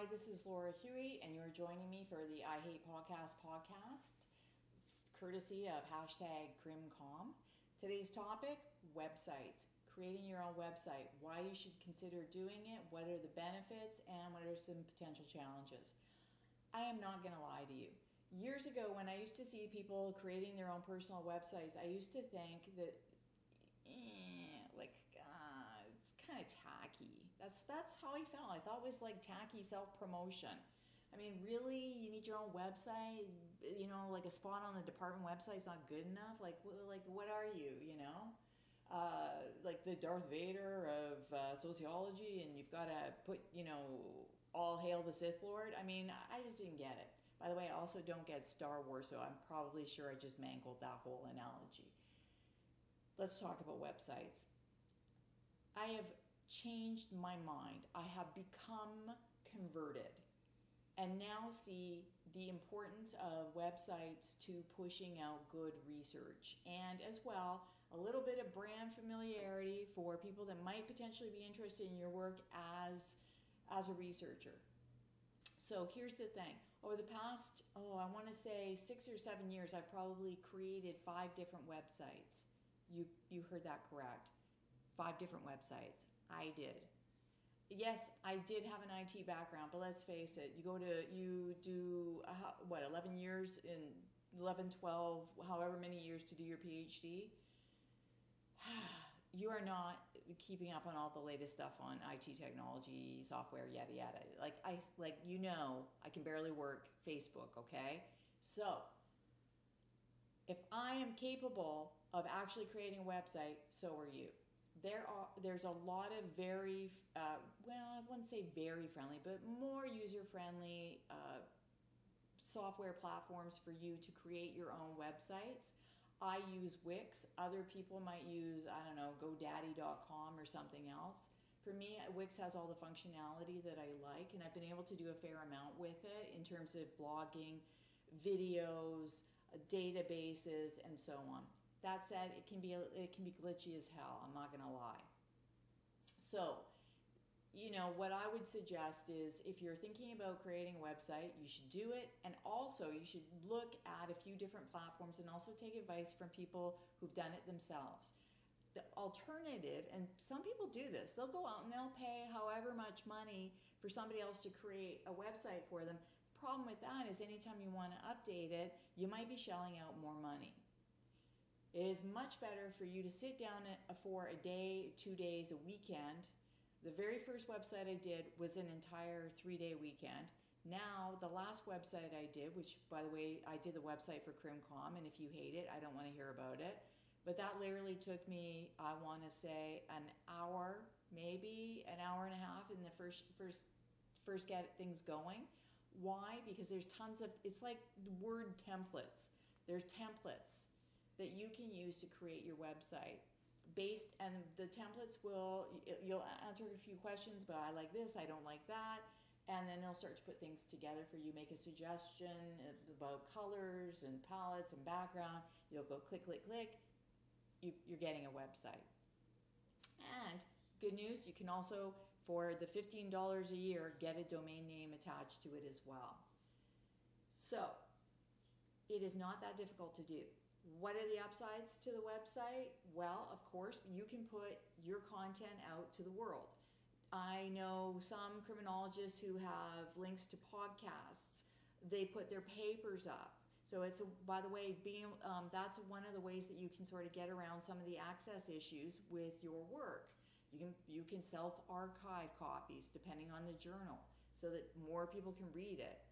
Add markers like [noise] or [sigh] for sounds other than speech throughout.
Hi, this is Laura Huey, and you're joining me for the I Hate Podcast podcast, courtesy of hashtag CrimCom. Today's topic websites. Creating your own website, why you should consider doing it, what are the benefits, and what are some potential challenges. I am not going to lie to you. Years ago, when I used to see people creating their own personal websites, I used to think that eh, like uh, it's kind of tacky. That's that's how I felt. I thought it was like tacky self promotion. I mean, really, you need your own website. You know, like a spot on the department website is not good enough. Like, like what are you? You know, uh, like the Darth Vader of uh, sociology, and you've got to put, you know, all hail the Sith Lord. I mean, I just didn't get it. By the way, I also don't get Star Wars, so I'm probably sure I just mangled that whole analogy let's talk about websites. I have changed my mind. I have become converted and now see the importance of websites to pushing out good research and as well a little bit of brand familiarity for people that might potentially be interested in your work as as a researcher. So here's the thing. Over the past, oh, I want to say 6 or 7 years I've probably created 5 different websites. You you heard that correct. Five different websites. I did. Yes, I did have an IT background, but let's face it. You go to you do uh, what 11 years in 11, 12, however many years to do your PhD. [sighs] you are not keeping up on all the latest stuff on IT technology, software, yada yada. Like I like you know, I can barely work Facebook, okay? So, if I am capable of actually creating a website, so are you. There are there's a lot of very uh, well, I wouldn't say very friendly, but more user friendly uh, software platforms for you to create your own websites. I use Wix. Other people might use I don't know GoDaddy.com or something else. For me, Wix has all the functionality that I like, and I've been able to do a fair amount with it in terms of blogging, videos databases, and so on. That said, it can be it can be glitchy as hell. I'm not to lie. So, you know, what I would suggest is if you're thinking about creating a website, you should do it. And also, you should look at a few different platforms and also take advice from people who've done it themselves. The alternative, and some people do this, they'll go out and they'll pay however much money for somebody else to create a website for them problem with that is anytime you want to update it, you might be shelling out more money. It is much better for you to sit down for a day, two days, a weekend. The very first website I did was an entire three day weekend. Now, the last website I did, which by the way, I did the website for CrimCom, and if you hate it, I don't want to hear about it. But that literally took me, I want to say, an hour, maybe an hour and a half in the first first first get things going. Why? Because there's tons of, it's like word templates. There's templates that you can use to create your website based and the templates will you'll answer a few questions but i like this i don't like that and then it'll start to put things together for you make a suggestion about colors and palettes and background you'll go click click click you, are getting a website and good news you can also for the $15 a year, get a domain name attached to it as well. So, it is not that difficult to do. What are the upsides to the website? Well, of course, you can put your content out to the world. I know some criminologists who have links to podcasts. They put their papers up. So it's a, by the way, being um, that's one of the ways that you can sort of get around some of the access issues with your work. You can you can self archive copies depending on the journal so that more people can read it.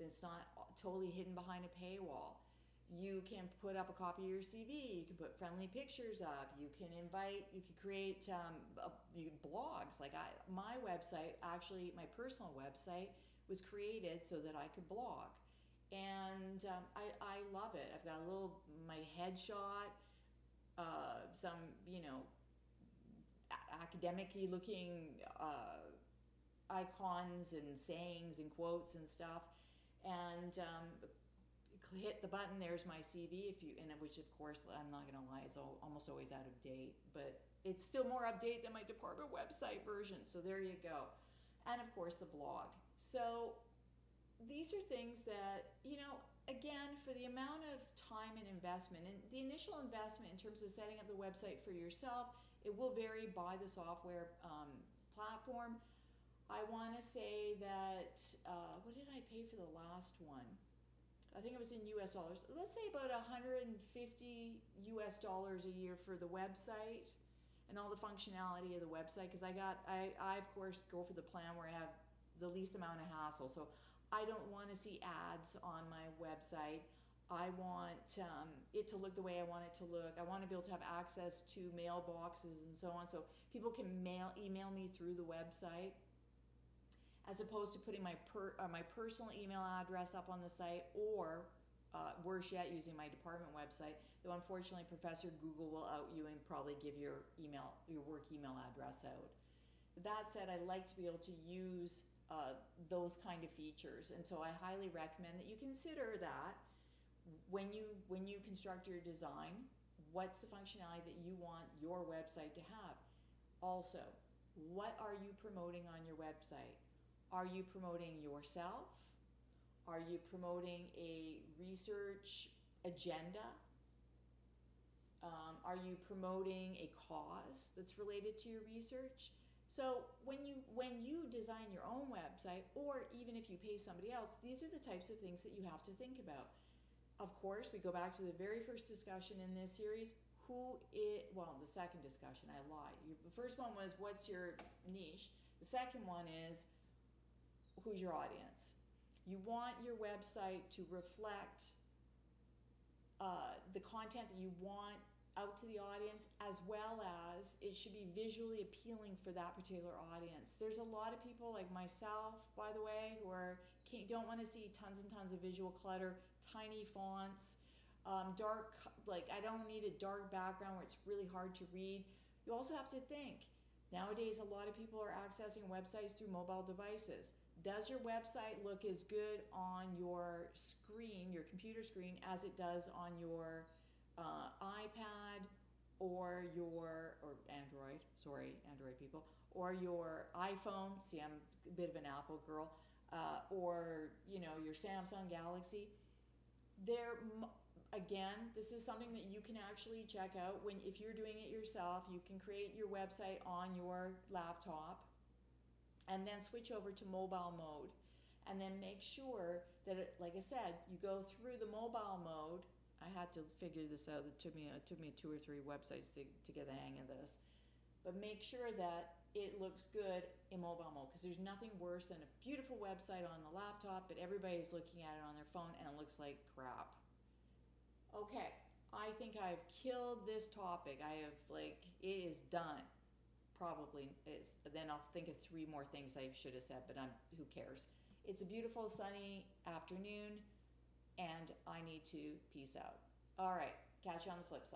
It's not totally hidden behind a paywall. You can put up a copy of your CV. You can put friendly pictures up. You can invite. You can create um, you blogs. Like I, my website, actually, my personal website was created so that I could blog, and um, I, I love it. I've got a little my headshot, uh, some you know academically looking uh, icons and sayings and quotes and stuff, and um, hit the button. There's my CV. If you and which of course I'm not going to lie, it's almost always out of date, but it's still more update than my department website version. So there you go. and of course the blog. So these are things that, you know, again, for the amount of time and investment, and the initial investment in terms of setting up the website for yourself, it will vary by the software um, platform. I want to say that, uh, what did I pay for the last one? I think it was in US dollars. Let's say about 150 US dollars a year for the website and all the functionality of the website because I got I, I of course go for the plan where I have the least amount of hassle. So I don't want to see ads on my website. I want um, it to look the way I want it to look. I want to be able to have access to mailboxes and so on, so people can mail email me through the website, as opposed to putting my per, uh, my personal email address up on the site, or uh, worse yet, using my department website. Though unfortunately, Professor Google will out you and probably give your email your work email address out. That said, I like to be able to use uh, those kind of features. And so I highly recommend that you consider that when you when you construct your design. What's the functionality that you want your website to have? Also, what are you promoting on your website? Are you promoting yourself? Are you promoting a research agenda? Um, are you promoting a cause that's related to your research? So when you when you design your own website or even if you pay somebody else, these are the types of things that you have to think about. Of course, we go back to the very first discussion in this series, who it well, the second discussion, I lied. The first one was what's your niche? The second one is who's your audience? You want your website to reflect uh, the content that you want out to the audience as well as it should be visually appealing for that particular audience. There's a lot of people like myself, by the way, who are don't want to see tons and tons of visual clutter, tiny fonts, um, dark like I don't need a dark background where it's really hard to read. You also have to think. Nowadays, a lot of people are accessing websites through mobile devices. Does your website look as good on your screen, your computer screen, as it does on your uh, iPad or your or Android, sorry, Android people, or your iPhone. See, I'm a bit of an Apple girl, uh, or you know your Samsung Galaxy. There, again, this is something that you can actually check out when if you're doing it yourself. You can create your website on your laptop, and then switch over to mobile mode, and then make sure that, it, like I said, you go through the mobile mode I had to figure this out. It took me it took me two or three websites to, to get the hang of this. But make sure that it looks good in mobile mode because there's nothing worse than a beautiful website on the laptop, but everybody's looking at it on their phone and it looks like crap. Okay, I think I've killed this topic. I have like it is done. Probably is. Then I'll think of three more things I should have said, but I'm who cares. It's a beautiful sunny afternoon and I need to peace out. All right, catch you on the flip side.